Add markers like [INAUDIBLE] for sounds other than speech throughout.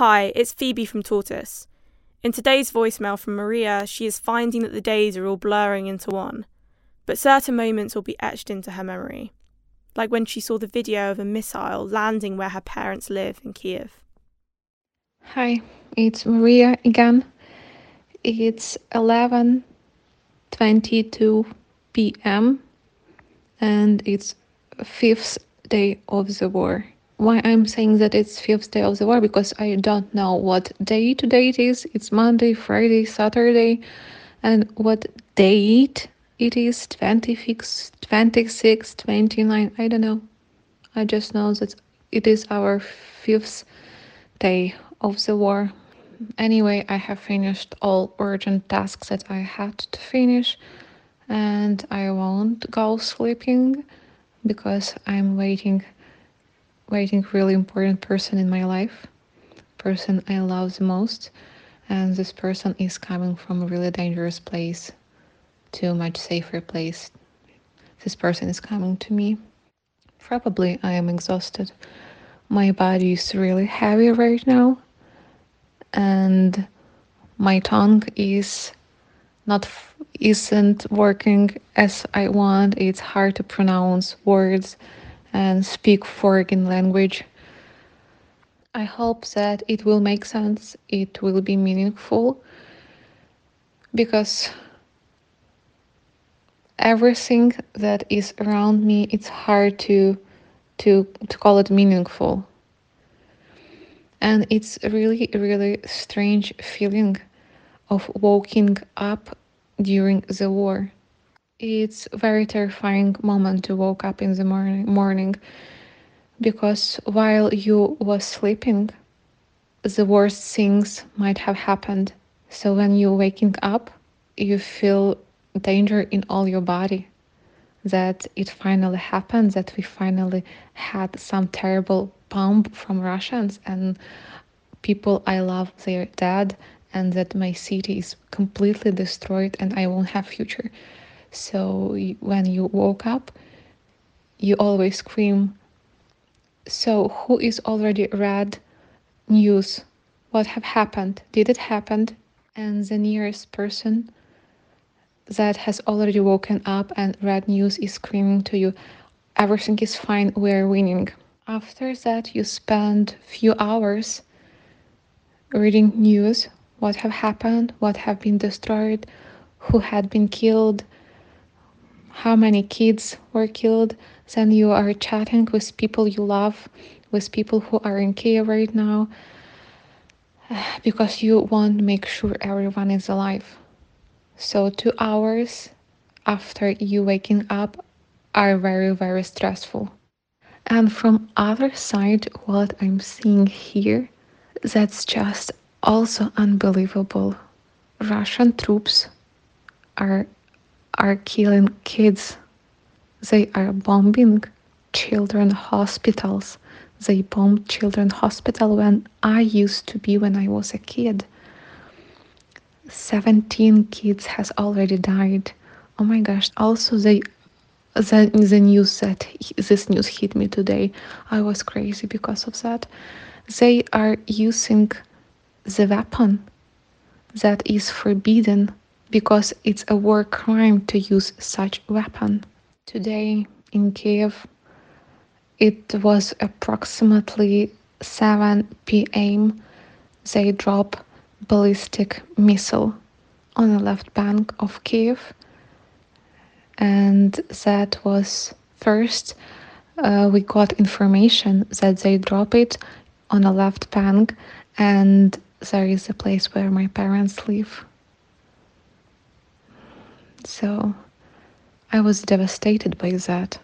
Hi, it's Phoebe from Tortoise. In today's voicemail from Mariia, she is finding that the days are all blurring into one, but certain moments will be etched into her memory, like when she saw the video of a missile landing where her parents live in Kiev. Hi, it's Mariia again. It's 11:22 p.m. and it's fifth day of the war why I'm saying that it's fifth day of the war because I don't know what day today it is. It's Monday, Friday, Saturday, and what date it is 26, 26, 29. I don't know. I just know that it is our fifth day of the war. Anyway, I have finished all urgent tasks that I had to finish, and I won't go sleeping because I'm waiting waiting really important person in my life, person I love the most, and this person is coming from a really dangerous place to a much safer place. This person is coming to me. Probably I am exhausted. My body is really heavy right now, and my tongue is not isn't working as I want. It's hard to pronounce words and speak foreign language. I hope that it will make sense, it will be meaningful because everything that is around me it's hard to to to call it meaningful and it's really really strange feeling of waking up during the war it's a very terrifying moment to wake up in the morning morning because while you was sleeping the worst things might have happened. So when you're waking up you feel danger in all your body that it finally happened that we finally had some terrible bomb from russians and people i love they're dead and that my city is completely destroyed and i won't have future so when you woke up, you always scream. So who is already read news? What have happened? Did it happen? And the nearest person that has already woken up and read news is screaming to you, everything is fine, we're winning. After that, you spend few hours reading news, what have happened, what have been destroyed, who had been killed, how many kids were killed, then you are chatting with people you love, with people who are in Kiev right now, [SIGHS] because you want to make sure everyone is alive. So, two hours after you waking up are very, very stressful. And from other side, what I'm seeing here, that's just also unbelievable. Russian troops are are killing kids. They are bombing children hospitals. They bombed children hospital when I used to be when I was a kid. 17 kids has already died. Oh my gosh. Also they the, the news that this news hit me today. I was crazy because of that. They are using the weapon that is forbidden because it's a war crime to use such weapon. Today in Kiev, it was approximately 7 p.m. They drop ballistic missile on the left bank of Kiev, and that was first. Uh, we got information that they drop it on the left bank, and there is a place where my parents live. So I was devastated by that.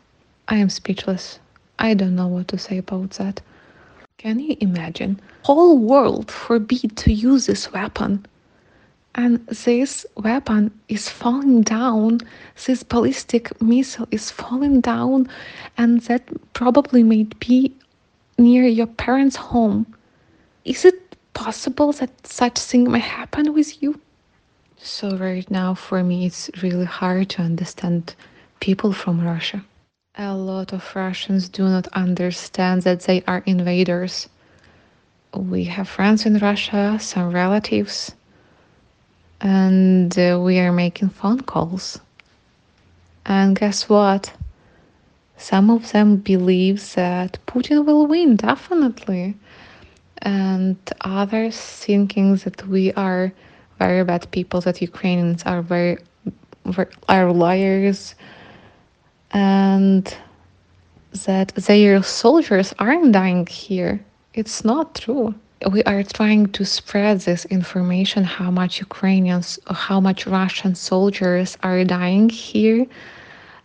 I am speechless. I don't know what to say about that. Can you imagine? Whole world forbid to use this weapon. And this weapon is falling down, this ballistic missile is falling down, and that probably may be near your parents' home. Is it possible that such thing may happen with you? So, right now, for me, it's really hard to understand people from Russia. A lot of Russians do not understand that they are invaders. we have friends in Russia, some relatives, and uh, we are making phone calls. And guess what? Some of them believe that Putin will win, definitely. And others thinking that we are very bad people, that Ukrainians are very, are liars, and that their soldiers aren't dying here. It's not true. We are trying to spread this information how much Ukrainians, how much Russian soldiers are dying here.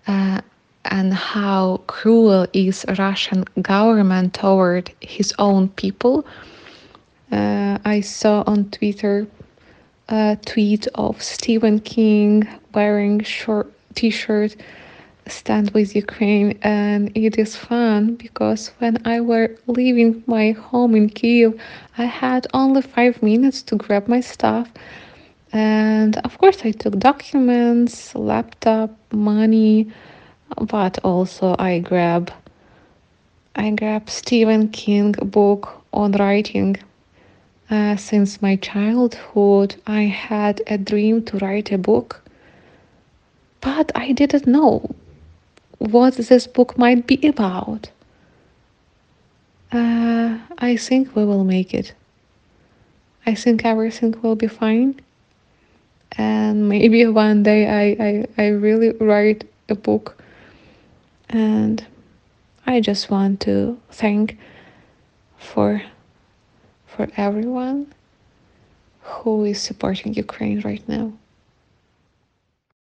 Uh, and how cruel is Russian government toward his own people. Uh, I saw on Twitter a tweet of Stephen King wearing short t-shirt stand with Ukraine and it is fun because when I were leaving my home in Kiev I had only 5 minutes to grab my stuff and of course I took documents, laptop, money, but also I grab I grab Stephen King book on writing. Uh, since my childhood, I had a dream to write a book, but I didn't know what this book might be about. Uh, I think we will make it. I think everything will be fine. And [LAUGHS] maybe one day I, I, I really write a book and I just want to thank for for everyone who is supporting Ukraine right now.